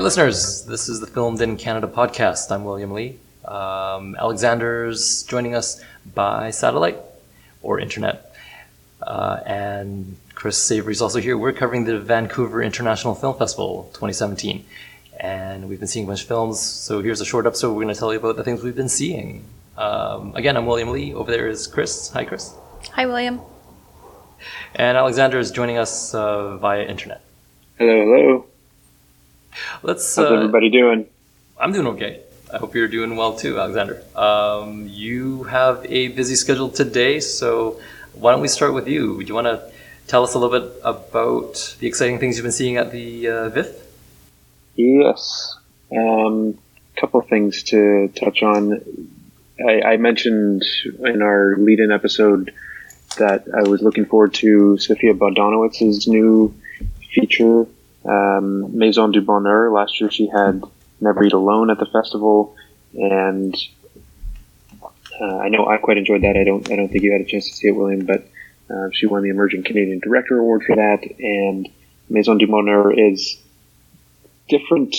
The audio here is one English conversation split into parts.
Hi, listeners. This is the Filmed in Canada podcast. I'm William Lee. Um, Alexander's joining us by satellite or internet. Uh, and Chris Savory's also here. We're covering the Vancouver International Film Festival 2017. And we've been seeing a bunch of films. So here's a short episode. We're going to tell you about the things we've been seeing. Um, again, I'm William Lee. Over there is Chris. Hi, Chris. Hi, William. And Alexander is joining us uh, via internet. Hello, hello. Let's. How's uh, everybody doing? I'm doing okay. I hope you're doing well too, Alexander. Um, you have a busy schedule today, so why don't we start with you? Do you want to tell us a little bit about the exciting things you've been seeing at the uh, VIFF? Yes. Um, couple things to touch on. I, I mentioned in our lead-in episode that I was looking forward to Sophia Bohdanowicz's new feature, um, Maison du Bonheur. Last year she had Never Eat Alone at the festival, and uh, I know I quite enjoyed that. I don't, I don't think you had a chance to see it, William, but uh, she won the Emerging Canadian Director Award for that. And Maison du Bonheur is different,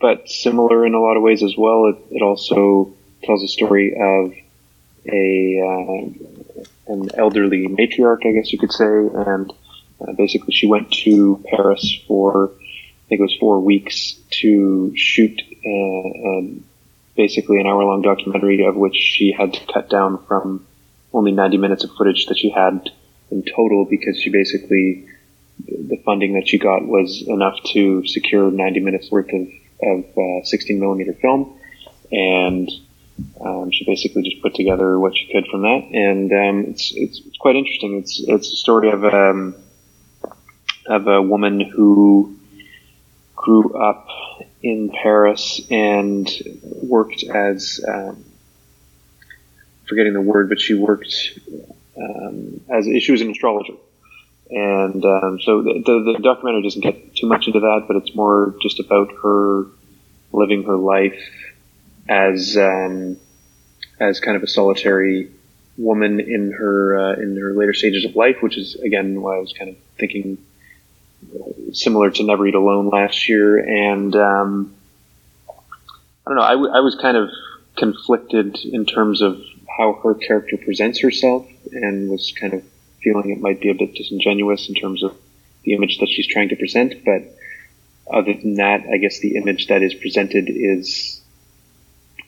but similar in a lot of ways as well. It, it also tells a story of a uh, an elderly matriarch, I guess you could say, and uh, basically she went to Paris for I think it was four weeks to shoot uh, um, basically an hour long documentary of which she had to cut down from only 90 minutes of footage that she had in total because she basically the funding that she got was enough to secure 90 minutes worth of, of uh, 16 millimeter film. And um, she basically just put together what she could from that. And um, it's, it's, it's quite interesting. It's it's a story of um, of a woman who grew up in Paris and worked as um, forgetting the word, but she worked um, as she was an astrologer, and um, so the, the, the documentary doesn't get too much into that, but it's more just about her living her life as um, as kind of a solitary woman in her uh, in her later stages of life, which is again why I was kind of thinking similar to Never Eat Alone last year, and um, I don't know. I, w- I was kind of conflicted in terms of how her character presents herself, and was kind of feeling it might be a bit disingenuous in terms of the image that she's trying to present. But other than that, I guess the image that is presented is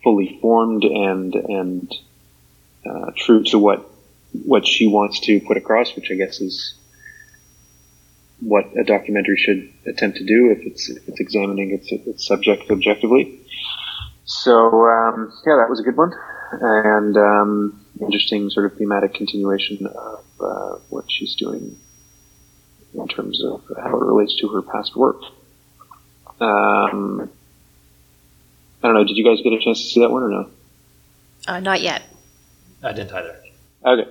fully formed and and uh, true to what what she wants to put across, which I guess is what a documentary should attempt to do if it's if it's examining its its subject objectively. So um, yeah, that was a good one, and um, interesting sort of thematic continuation of uh, what she's doing in terms of how it relates to her past work. Um, I don't know. Did you guys get a chance to see that one or no? Uh, not yet. I didn't either. Okay.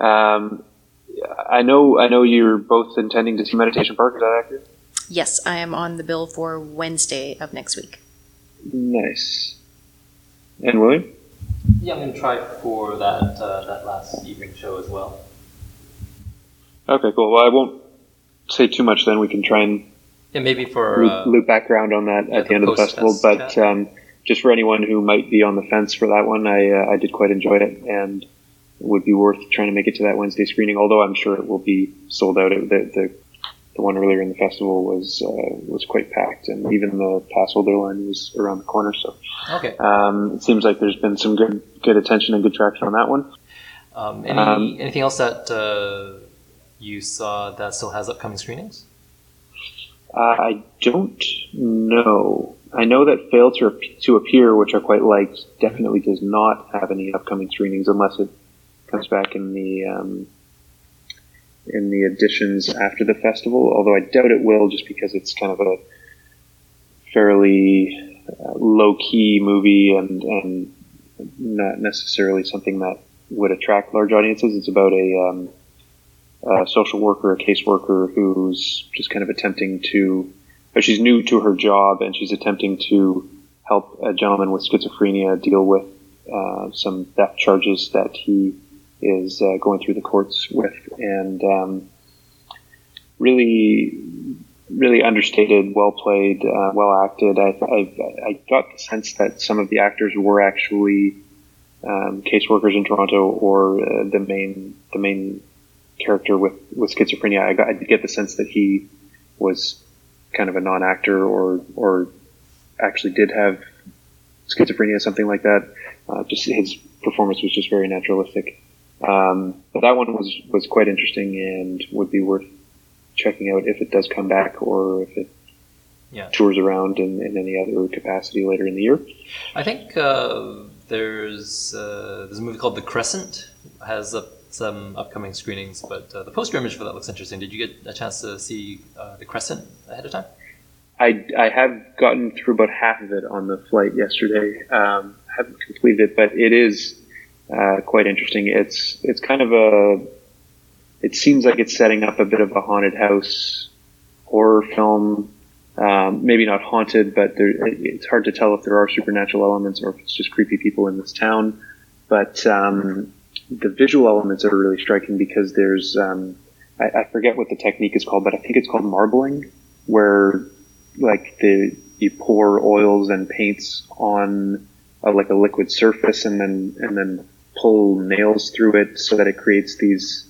Um, I know. I know you're both intending to see Meditation Park. Is that accurate? Yes, I am on the bill for Wednesday of next week. Nice. And William? Yeah, I'm going to try for that uh, that last evening show as well. Okay, cool. Well, I won't say too much. Then we can try and Yeah, maybe for loop, uh, loop background on that yeah, at the the end of the festival. But um, just for anyone who might be on the fence for that one, I uh, I did quite enjoy it and it would be worth trying to make it to that Wednesday screening. Although I'm sure it will be sold out. It, the, the the one earlier in the festival was uh, was quite packed, and even the pass holder line was around the corner. So okay. um, it seems like there's been some good good attention and good traction on that one. Um, any um, anything else that uh, you saw that still has upcoming screenings? Uh, I don't know. I know that Fail to, to Appear, which I quite liked, definitely does not have any upcoming screenings unless it comes back in the um, in the editions after the festival. Although I doubt it will, just because it's kind of a fairly uh, low key movie and and not necessarily something that would attract large audiences. It's about a um, a social worker, a caseworker who's just kind of attempting to, she's new to her job and she's attempting to help a gentleman with schizophrenia deal with uh, some theft charges that he is uh, going through the courts with. And um, really, really understated, well played, uh, well acted. I, I, I got the sense that some of the actors were actually um, caseworkers in Toronto or uh, the main the main character with, with schizophrenia. I, got, I get the sense that he was kind of a non-actor or or actually did have schizophrenia, something like that. Uh, just his performance was just very naturalistic. Um, but that one was was quite interesting and would be worth checking out if it does come back or if it Yeah. tours around in, in any other capacity later in the year. I think uh, there's uh, there's a movie called The Crescent has uh, some upcoming screenings, but uh, the poster image for that looks interesting. Did you get a chance to see uh, The Crescent ahead of time? I, I have gotten through about half of it on the flight yesterday. Um, haven't completed it, but it is uh, quite interesting. It's it's kind of a it seems like it's setting up a bit of a haunted house horror film. Um, maybe not haunted, but there, it's hard to tell if there are supernatural elements or if it's just creepy people in this town. But um, the visual elements are really striking because there's um, I, I forget what the technique is called, but I think it's called marbling, where like the you pour oils and paints on a, like a liquid surface and then and then pull nails through it so that it creates these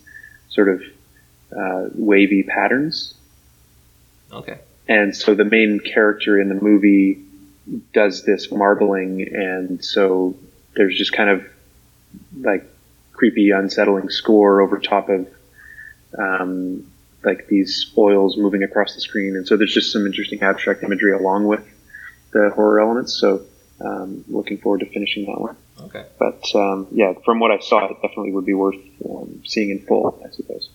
sort of uh, wavy patterns. Okay. And so the main character in the movie does this marbling, and so there's just kind of like creepy, unsettling score over top of um, like these oils moving across the screen, and so there's just some interesting abstract imagery along with the horror elements. So um, looking forward to finishing that one. Okay. But um, yeah, from what I saw, it definitely would be worth um, seeing in full, I suppose.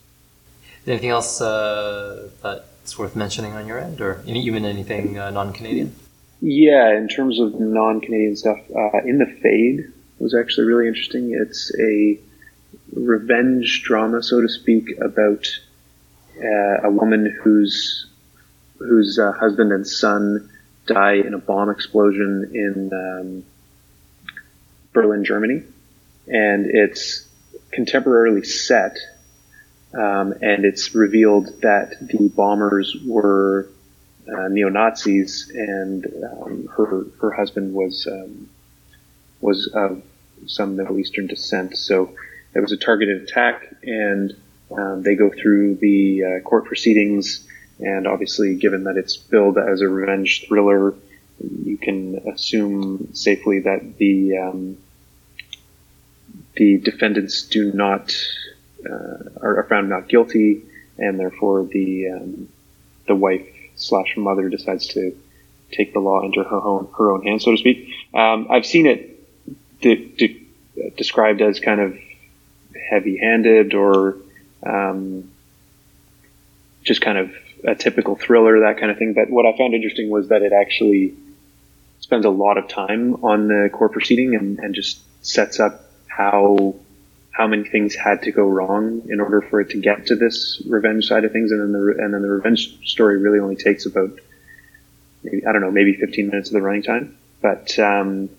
Anything else uh, that's worth mentioning on your end, or even anything uh, non-Canadian? Yeah, in terms of non-Canadian stuff, uh, In the Fade was actually really interesting. It's a revenge drama, so to speak, about uh, a woman whose whose uh, husband and son die in a bomb explosion in um, Berlin, Germany, and it's contemporarily set, um, and it's revealed that the bombers were uh, neo Nazis, and um, her her husband was um, was of some Middle Eastern descent. So it was a targeted attack, and um, they go through the uh, court proceedings. And obviously, given that it's billed as a revenge thriller, you can assume safely that the um, the defendants do not uh, are found not guilty, and therefore the um, the wife slash mother decides to take the law into her own her own hands, so to speak. Um, I've seen it de- de- described as kind of heavy-handed or um, just kind of a typical thriller, that kind of thing. But what I found interesting was that it actually spends a lot of time on the court proceeding and, and just sets up how how many things had to go wrong in order for it to get to this revenge side of things, and then the and then the revenge story really only takes about maybe I don't know maybe 15 minutes of the running time. But um,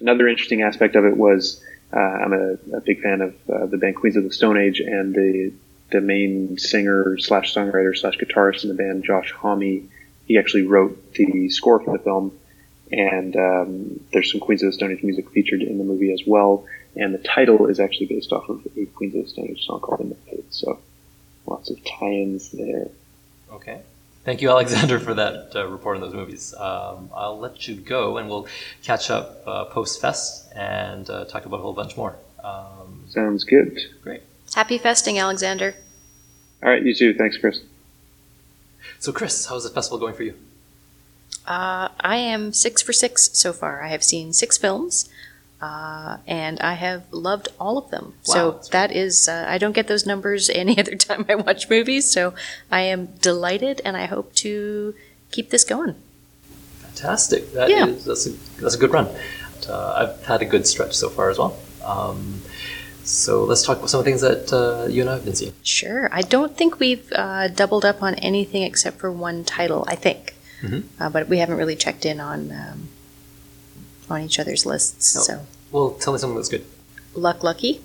another interesting aspect of it was uh, I'm a, a big fan of uh, the band Queens of the Stone Age, and the the main singer slash songwriter slash guitarist in the band, Josh Homme, he actually wrote the score for the film, and um, there's some Queens of the Stone Age music featured in the movie as well. And the title is actually based off of a Queens of the Stone Age song called "In the Fade." So lots of tie-ins there. Okay. Thank you, Alexander, for that uh, report on those movies. Um, I'll let you go, and we'll catch up uh, post fest and uh, talk about a whole bunch more. Um, Sounds good. great. Happy festing, Alexander. All right, you too. Thanks, Chris. So, Chris, how's the festival going for you? Uh, I am six for six so far. I have seen six films, uh, and I have loved all of them. Wow, so that is, uh, I don't get those numbers any other time I watch movies. So I am delighted, and I hope to keep this going. Fantastic. That Yeah. is- that's a that's a good run. Uh, I've had a good stretch so far as well. Um, so let's talk about some of the things that uh, you and I have been seeing. Sure. I don't think we've uh, doubled up on anything except for one title. I think, Mhm. uh, but we haven't really checked in on um, on each other's lists. No. So, Well, tell me something that's good. Luk'Luk'I.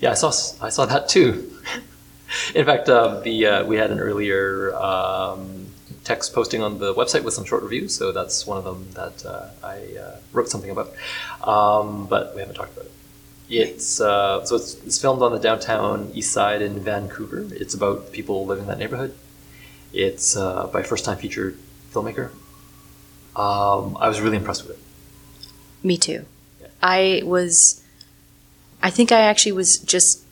Yeah, I saw I saw that too. In fact, uh, the uh, we had an earlier um, text posting on the website with some short reviews. So that's one of them that uh, I uh, wrote something about, um, but we haven't talked about it. It's uh, so it's, it's filmed on the downtown east side in Vancouver. It's about people living in that neighborhood. It's uh, by first time feature filmmaker. Um, I was really impressed with it. Me too. Yeah. I was, I think I actually was just,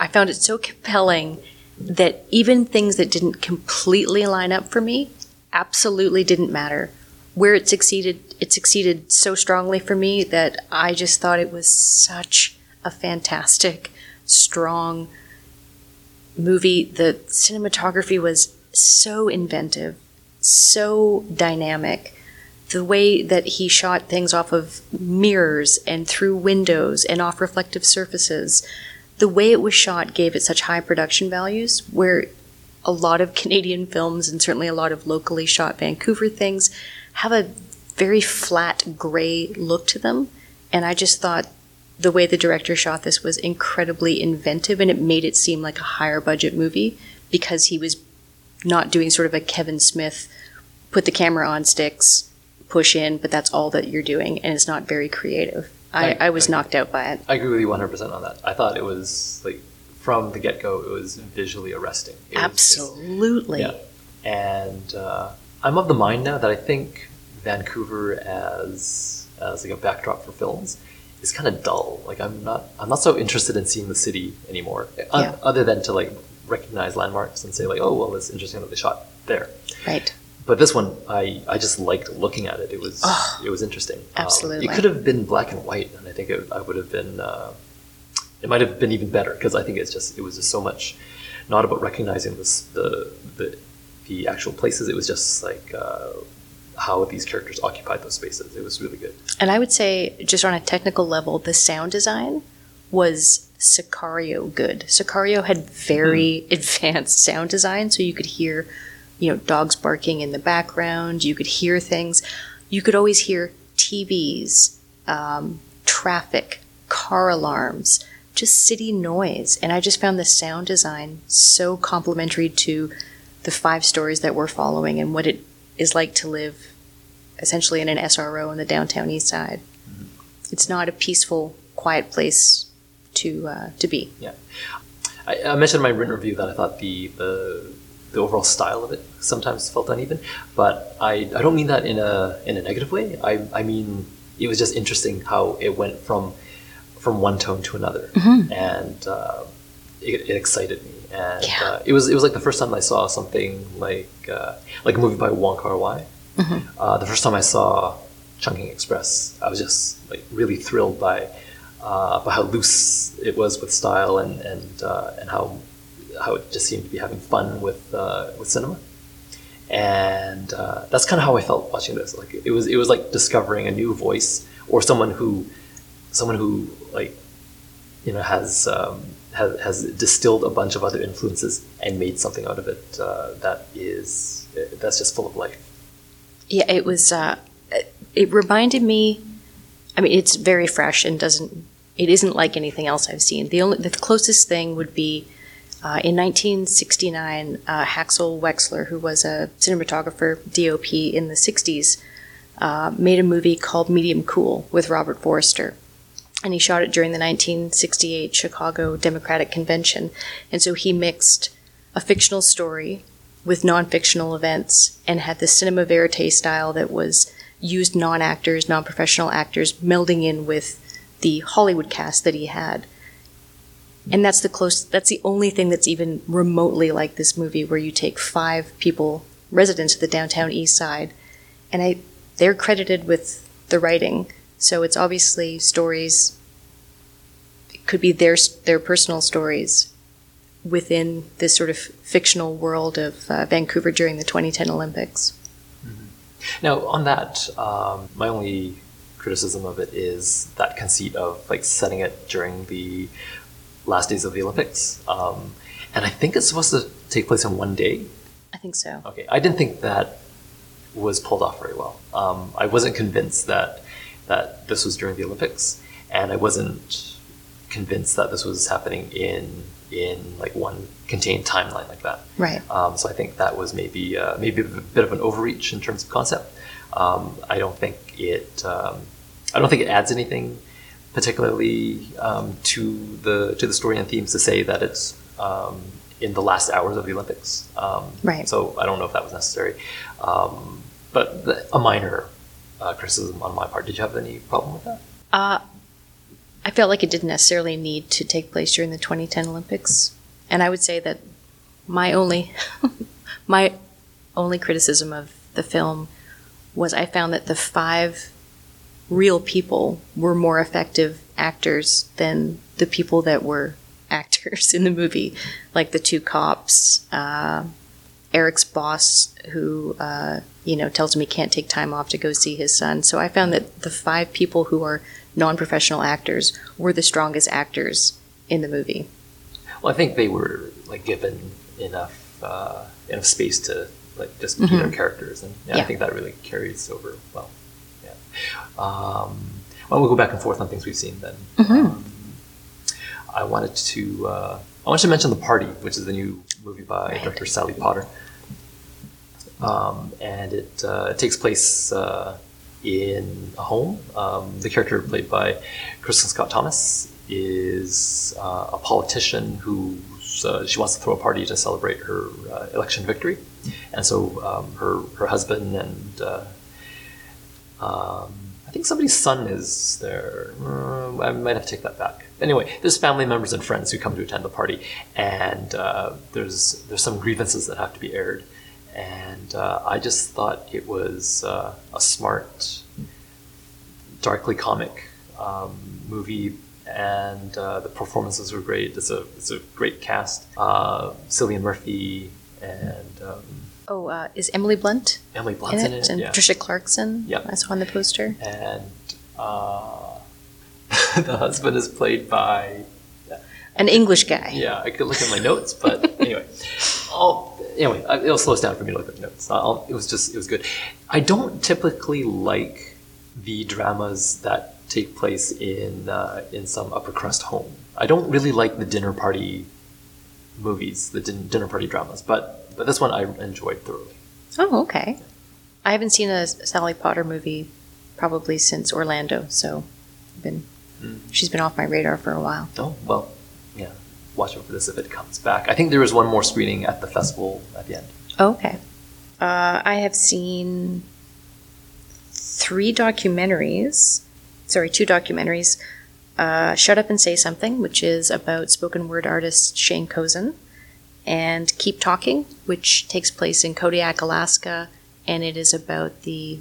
I found it so compelling that even things that didn't completely line up for me absolutely didn't matter. Where it succeeded, it succeeded so strongly for me that I just thought it was such a fantastic, strong movie. The cinematography was so inventive, so dynamic the way that he shot things off of mirrors and through windows and off reflective surfaces, the way it was shot gave it such high production values where a lot of Canadian films and certainly a lot of locally shot Vancouver things have a very flat gray look to them. And I just thought the way the director shot this was incredibly inventive and it made it seem like a higher budget movie because he was not doing sort of a Kevin Smith put the camera on sticks push in, but that's all that you're doing, and it's not very creative. I, Right, I was right. knocked out by it. I agree with you 100% on that. I thought it was like from the get go, it was visually arresting. It just- Absolutely. Yeah. And uh, I'm of the mind now that I think Vancouver as as like a backdrop for films is kind of dull. Like I'm not I'm not so interested in seeing the city anymore, Yeah. other than to like recognize landmarks and say like, oh well, it's interesting that they shot there. Right. But this one, I, I just liked looking at it. It was Oh, it was interesting. Um, absolutely. it could have been black and white, and I think it, I would have been. Uh, it might have been even better because I think it's just it was just so much, not about recognizing this the the the actual places. It was just like uh, how these characters occupied those spaces. It was really good. And I would say, just on a technical level, the sound design was Sicario good. Sicario had very advanced sound design, so you could hear, you know, dogs barking in the background. You could hear things. You could always hear TVs, um, traffic, car alarms, just city noise. And I just found the sound design so complementary to the five stories that we're following and what it is like to live essentially in an SRO in the downtown east side. It's not a peaceful, quiet place to uh, to be. I, I mentioned in my written review that I thought the, the the overall style of it sometimes felt uneven, but I, I don't mean that in a in a negative way. I, I mean it was just interesting how it went from from one tone to another, and uh, it, it excited me. And Yeah. uh, it was it was like the first time I saw something like uh, like a movie by Wong Kar Wai. Uh, the first time I saw Chungking Express, I was just like really thrilled by uh, how loose it was with style and and uh, and how how it just seemed to be having fun with uh, with cinema. And uh, that's kind of how I felt watching this. Like it was it was like discovering a new voice or someone who someone who like you know has um, has, has distilled a bunch of other influences and made something out of it uh, that is that's just full of life. Yeah, it was. Uh, it reminded me. I mean, it's very fresh and doesn't. It isn't like anything else I've seen. The only the closest thing would be uh, in 1969. Uh, Haskell Wexler, who was a cinematographer, DOP in the 60s, uh, made a movie called Medium Cool with Robert Forster. And he shot it during the 1968 Chicago Democratic Convention. And so he mixed a fictional story with non-fictional events and had the cinema verite style that was used non-actors, non-professional actors melding in with the Hollywood cast that he had. And that's the close that's the only thing that's even remotely like this movie where you take five people residents of the downtown east side and I they're credited with the writing. So it's obviously stories it could be their their personal stories within this sort of fictional world of uh, Vancouver during the 2010 Olympics. Now, on that, um, my only criticism of it is that conceit of like setting it during the last days of the Olympics, um, and I think it's supposed to take place in one day. I think so. Okay, I didn't think that was pulled off very well. Um, I wasn't convinced that that this was during the Olympics, and I wasn't convinced that this was happening in in like one contained timeline like that. Right. Um, so I think that was maybe uh, maybe a bit of an overreach in terms of concept. Um, I don't think it. Um, I don't think it adds anything particularly um, to the to the story and themes to say that it's um, in the last hours of the Olympics. Um, Right. So I don't know if that was necessary, um, but the, a minor uh, criticism on my part. Did you have any problem with that? Uh, I felt like it didn't necessarily need to take place during the 2010 Olympics, and I would say that my only my only criticism of the film was I found that the five real people were more effective actors than the people that were actors in the movie, like the two cops, uh, Eric's boss, who uh, you know tells him he can't take time off to go see his son. So I found that the five people who are non-professional actors were the strongest actors in the movie. Well, I think they were like given enough uh, enough space to like just be their characters, and yeah, I think that really carries over well. Yeah. Um, well, we'll go back and forth on things we've seen then. Um, I wanted to uh, I wanted to mention the party, which is the new movie by Right. director Sally Potter, um, and it, uh, it takes place uh, in a home. Um, the character played by Kristin Scott Thomas is uh, a politician who uh, she wants to throw a party to celebrate her uh, election victory, and so um, her her husband and uh, um, I think somebody's son is there. Uh, I might have to take that back. Anyway, there's family members and friends who come to attend the party, and uh, there's there's some grievances that have to be aired, and uh, I just thought it was uh, a smart, darkly comic um, movie, and uh, the performances were great. It's a it's a great cast. Uh, Cillian Murphy and um, Oh, uh, is Emily Blunt Emily in it? in it, and yeah. Patricia Clarkson. Yeah. I saw on the poster. and uh, the husband is played by An English guy. yeah i could look at my notes but anyway I'll, anyway it'll slow us down for me to look at the notes I'll, it was just it was good i don't typically like the dramas that take place in uh, in some upper crust home i don't really like the dinner party movies the din- dinner party dramas but but this one i enjoyed thoroughly Oh, okay. I haven't seen a Sally Potter movie probably since Orlando, so I've been Mm. she's been off my radar for a while. Oh, well, yeah. Watch out for this if it comes back. I think there is one more screening at the festival at the end. Okay. Uh, I have seen three documentaries. Sorry, two documentaries. Uh, Shut Up and Say Something, which is about spoken word artist Shane Koyczan, and Keep Talking, which takes place in Kodiak, Alaska, and it is about the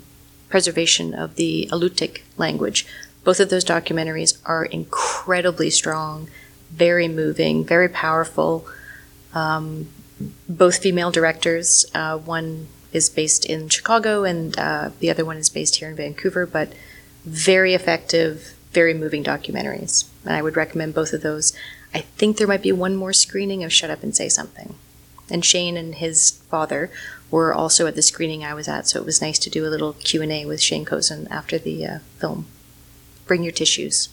preservation of the Alutiiq language. Both of those documentaries are incredibly strong, very moving, very powerful both female directors. Uh, one is based in Chicago, and uh, the other one is based here in Vancouver. But very effective, very moving documentaries, and I would recommend both of those. I think there might be one more screening of Shut Up and Say Something. And Shane and his father were also at the screening I was at, so it was nice to do a little Q and A with Shane Koyczan after the uh, film. Bring your tissues.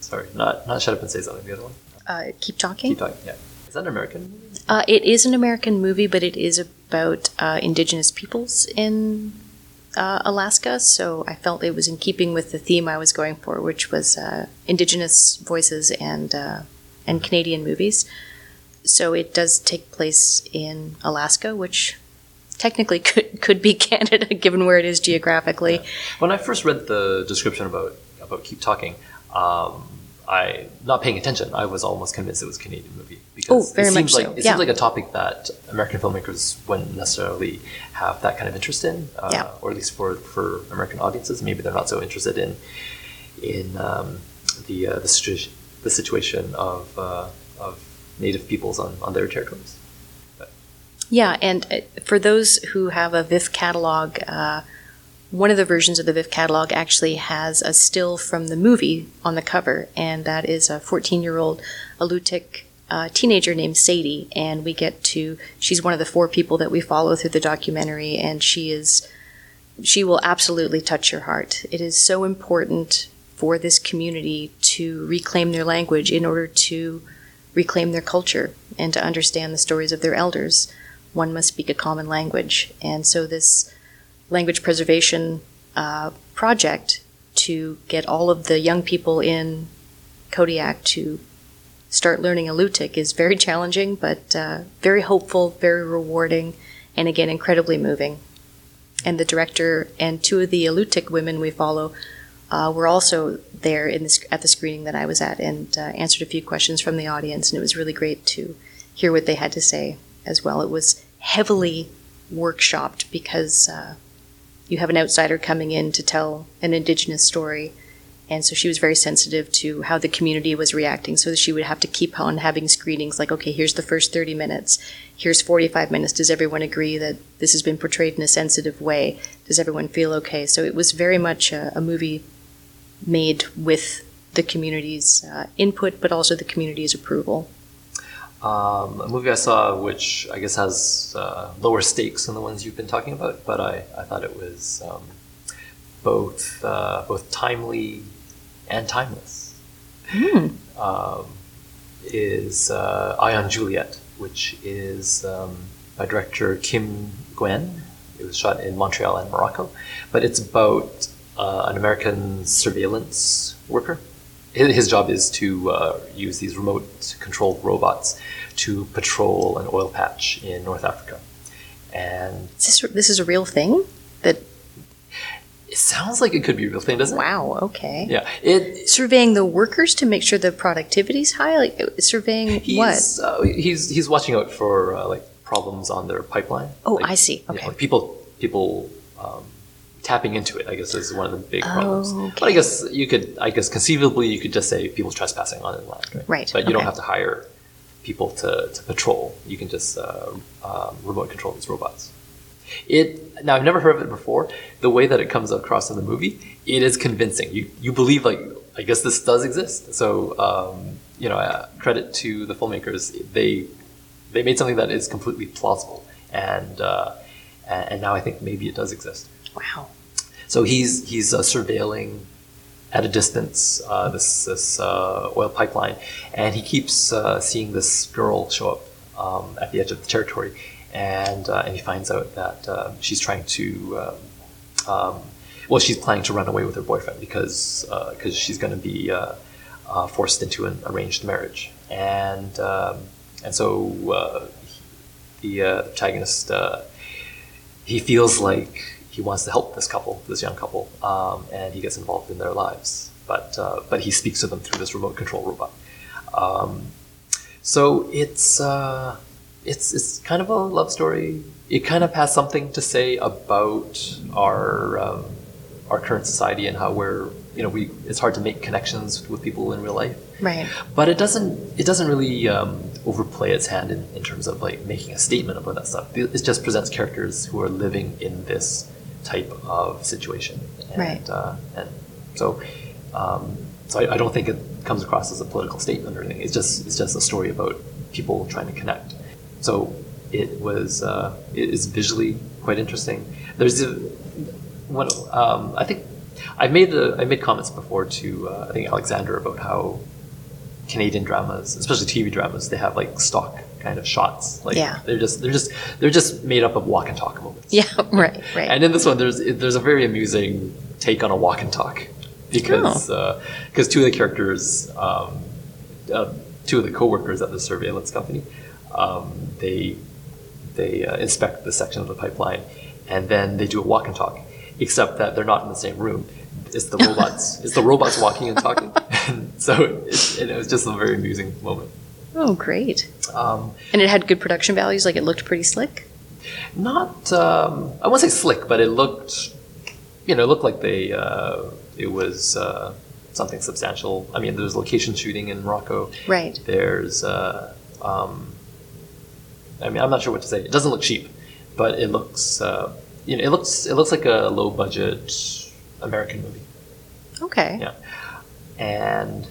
Sorry, not not shut up and say something. The other one. Uh, keep talking. Keep talking. Yeah. Is that an American? movie? Uh, it is an American movie, but it is about uh, indigenous peoples in uh, Alaska. So I felt it was in keeping with the theme I was going for, which was uh, indigenous voices and uh, and Canadian movies. So it does take place in Alaska, which technically could could be Canada, given where it is geographically. When I first read the description about about Keep Talking, um, I not paying attention. I was almost convinced it was a Canadian movie because Oh, very it much seems like so, it yeah. seems like a topic that American filmmakers wouldn't necessarily have that kind of interest in, uh, Yeah. or at least for for American audiences. Maybe they're not so interested in in um, the uh, the, situ- the situation of uh, of Native peoples on, on their territories. Yeah, and uh, for those who have a VIFF catalog, uh, one of the versions of the VIFF catalog actually has a still from the movie on the cover, and that is a 14 year old Alutiiq uh, teenager named Sadie. And we get to, she's one of the four people that we follow through the documentary, and she is, she will absolutely touch your heart. It is so important for this community to reclaim their language in order to reclaim their culture and to understand the stories of their elders, one must speak a common language. And so, this language preservation uh, project to get all of the young people in Kodiak to start learning Alutiiq is very challenging, but uh, very hopeful, very rewarding, and again, incredibly moving. And the director and two of the Alutiiq women we follow uh, were also there in this, at the screening that I was at and uh, answered a few questions from the audience, and it was really great to hear what they had to say as well. It was heavily workshopped because uh, you have an outsider coming in to tell an Indigenous story. And so she was very sensitive to how the community was reacting. So she would have to keep on having screenings like, okay, here's the first 30 minutes. Here's 45 minutes. Does everyone agree that this has been portrayed in a sensitive way? Does everyone feel okay? So it was very much a, a movie made with the community's uh, input, but also the community's approval. Um, a movie I saw, which I guess has uh, lower stakes than the ones you've been talking about, but I, I thought it was um, both uh, both timely and timeless. Um, is uh, Eye on Juliet, which is um, by director Kim Nguyen. It was shot in Montreal and Morocco, but it's about uh, an American surveillance worker. His his job is to uh, use these remote controlled robots to patrol an oil patch in North Africa. And Is this, this is a real thing? That, it sounds like it could be a real thing, doesn't it? wow, okay. Yeah. It, Surveying the workers to make sure the productivity's high? Like, uh, surveying what? he's, uh, he's, he's watching out for uh, like problems on their pipeline. Oh, Like, I see. you know, Okay. like people people um, tapping into it, I guess, is one of the big problems. But I guess you could, I guess, conceivably, you could just say people trespassing on it land, right? Right, But you don't have to hire people to, to patrol. You can just uh, um, remote control these robots. It now I've never heard of it before. The way that it comes across in the movie, it is convincing. You you believe like I guess this does exist. So um, you know, uh, credit to the filmmakers. They they made something that is completely plausible, and uh, and and now I think maybe it does exist. Wow. So he's he's uh, surveilling at a distance uh, this this uh, oil pipeline, and he keeps uh, seeing this girl show up um, at the edge of the territory, and uh, and he finds out that she's trying to. Um, well, she's planning to run away with her boyfriend because because she's going to be forced into an arranged marriage, and um, and so uh, the uh, protagonist uh, he feels like he wants to help this couple, this young couple, um, and he gets involved in their lives. But uh, but he speaks to them through this remote control robot. Um, so it's uh, it's it's kind of a love story. It kind of has something to say about our um, our current society and how we're you know we it's hard to make connections with people in real life Right. but it doesn't it doesn't really um, overplay its hand in, in terms of like making a statement about that stuff it just presents characters who are living in this type of situation. And, Right. uh, and so um, so I, I don't think it comes across as a political statement or anything. It's just it's just a story about people trying to connect. So it was uh, it is visually quite interesting. There's a one um, I think I made the I made comments before to uh, I think Alexander about how Canadian dramas, especially TV dramas, they have like stock kind of shots. Like Yeah. they're just they're just they're just made up of walk and talk moments. Yeah, right, right. And in this one, there's there's a very amusing take on a walk and talk because Oh. because two of the characters, um, uh, two of the coworkers at the surveillance company, um, they they uh, inspect the section of the pipeline, and then they do a walk and talk, except that they're not in the same room. It's the robots. it's the robots walking and talking. and so it, it was just a very amusing moment. Oh, great. Um, And it had good production values, like it looked pretty slick. not um, I won't say slick, but it looked, you know, it looked like they uh, it was uh, something substantial. I mean, there's location shooting in Morocco. Right. There's, uh, um, I mean, I'm not sure what to say. It doesn't look cheap, but it looks, uh, you know, it looks it looks like a low budget American movie. Okay. Yeah, and.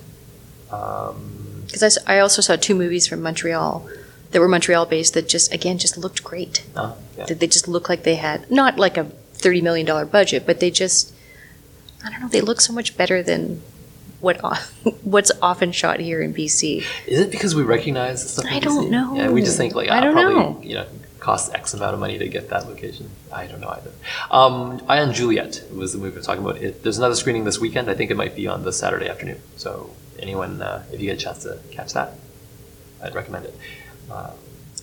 Um, Because I, I also saw two movies from Montreal that were Montreal based that just, again, just looked great. uh, yeah. That they just looked like they had, not like a $30 million budget, but they just, I don't know, they look so much better than what what's often shot here in BC. Is it because we recognize the stuff? I don't BC? know. Yeah, we just think like I ah, don't probably know. you know costs X amount of money to get that location. I don't know either. Um, Eye on Juliet was the movie we're talking about. It, there's another screening this weekend. I think it might be on the Saturday afternoon. So anyone, uh, if you get a chance to catch that, I'd recommend it. Uh,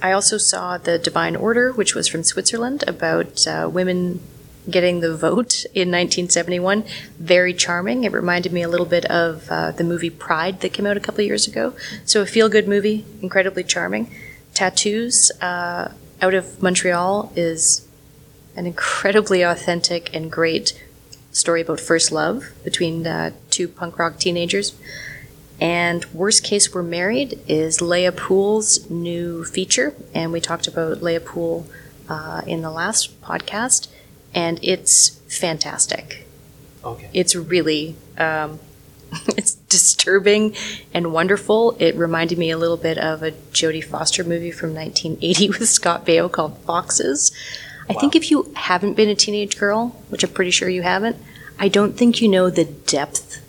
I also saw The Divine Order, which was from Switzerland, about uh, women getting the vote in 1971. Very charming. It reminded me a little bit of uh, the movie Pride that came out a couple years ago. So, a feel good movie, incredibly charming. Tattoos uh, out of Montreal is an incredibly authentic and great story about first love between uh, two punk rock teenagers. And Worst Case We're Married is Léa Pool's new feature. And we talked about Leia Poole uh, in the last podcast. And it's fantastic. okay. It's really, um, it's disturbing and wonderful. It reminded me a little bit of a Jodie Foster movie from 1980 with Scott Baio called Foxes. I think if you haven't been a teenage girl, which I'm pretty sure you haven't, I don't think you know the depth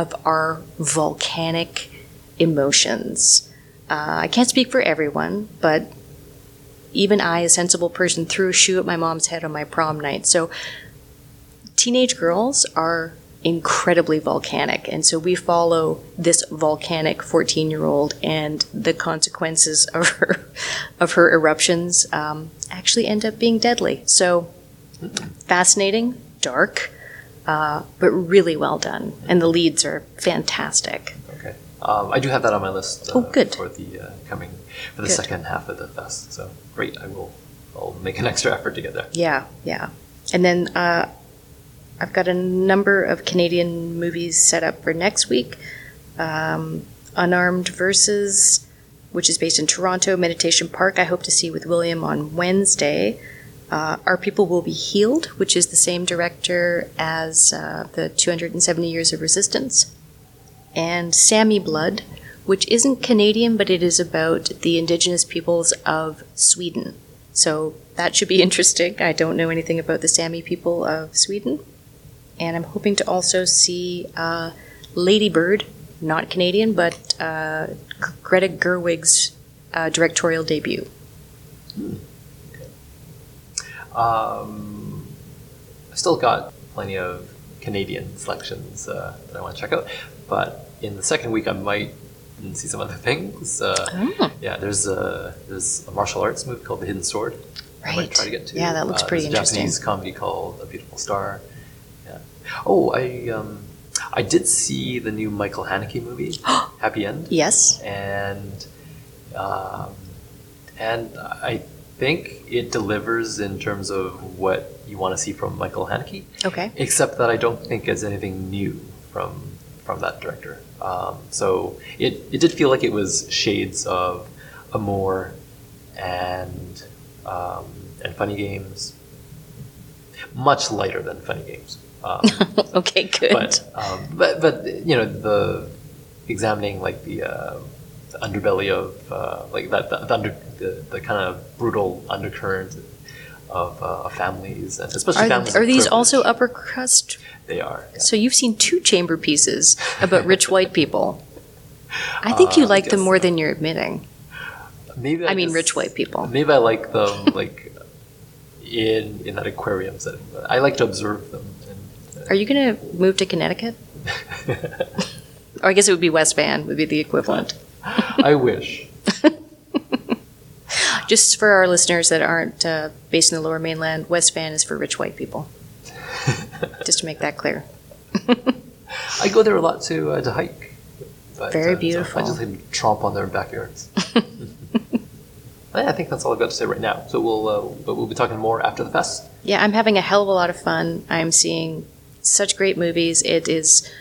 of our volcanic emotions. Uh, I can't speak for everyone, but even I, a sensible person, threw a shoe at my mom's head on my prom night. So teenage girls are incredibly volcanic, and so we follow this volcanic 14 year old and the consequences of her of her eruptions um, actually end up being deadly. So fascinating, dark, uh, but really well done, and the leads are fantastic. Okay. Um, I do have that on my list. Uh, Oh, good. For the uh, coming for the Good. second half of the fest. So great. I will. I'll make an extra effort to get there. Yeah, yeah. And then uh, I've got a number of Canadian movies set up for next week. Um, Unarmed Verses, which is based in Toronto, Meditation Park, I hope to see with William on Wednesday. Uh, Our People Will Be Healed, which is the same director as uh, the 270 Years of Resistance. And Sami Blood, which isn't Canadian, but it is about the indigenous peoples of Sweden. So that should be interesting. I don't know anything about the Sami people of Sweden. And I'm hoping to also see uh, Lady Bird, not Canadian, but uh, Greta Gerwig's uh, directorial debut. Um, I still got plenty of Canadian selections uh, that I want to check out, but in the second week I might see some other things. Uh, Oh. Yeah, there's a there's a martial arts movie called The Hidden Sword. I might Right. try to get to. Yeah, that looks Uh, pretty interesting. Japanese comedy called A Beautiful Star. Yeah. Oh, I um, I did see the new Michael Haneke movie, Happy End Yes. and um, and I think it delivers in terms of what you want to see from Michael Haneke, Okay. except that I don't think it's anything new from from that director. Um, so it, it did feel like it was shades of Amour and um, and Funny Games, much lighter than Funny Games. Um, okay, good. but um, but but you know the examining like the, uh, the underbelly of uh, like that the, the under the, the kind of brutal undercurrent of, uh, families and especially are, families are these privilege. also upper crust? they are yeah. So you've seen two chamber pieces about rich white people. I think you Uh, like them more than you're admitting. maybe I mean, just- rich white people. maybe I like them like in in that aquarium setting I like to observe them and, Are you going to move to Connecticut? Or I guess it would be West Van would be the equivalent. I wish Just for our listeners that aren't uh, based in the Lower Mainland, West Van is for rich white people. Just to make that clear. I go there a lot to uh, to hike. But, Very uh, so beautiful. I just like to tromp on their backyards. I think that's all I've got to say right now. So we'll uh, but we'll be talking more after the fest. Yeah, I'm having a hell of a lot of fun. I'm seeing such great movies. It is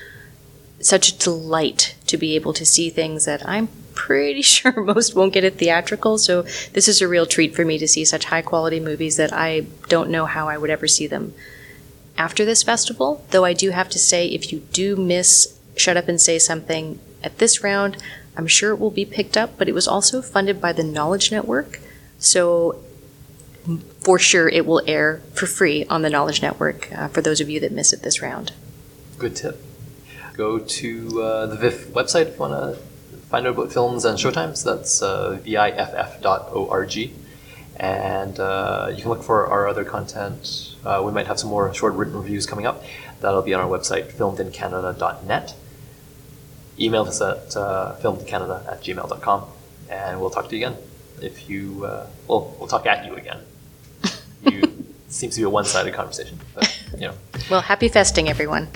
such a delight to be able to see things that I'm pretty sure most won't get it theatrical. So this is a real treat for me to see such high quality movies that I don't know how I would ever see them after this festival. Though I do have to say, if you do miss Shut Up and Say Something at this round, I'm sure it will be picked up, but it was also funded by the Knowledge Network. So for sure it will air for free on the Knowledge Network uh, for those of you that miss it this round. Good tip. go to uh, the VIFF website if you want to find out about films and showtimes. That's uh, viff.org. And uh, you can look for our other content. Uh, we might have some more short written reviews coming up. That'll be on our website, filmedincanada.net. Email us at uh, filmedcanada at gmail.com, and we'll talk to you again. If you, uh, well, we'll talk at you again. You seems to be a one-sided conversation, but you know. Well, happy festing, everyone.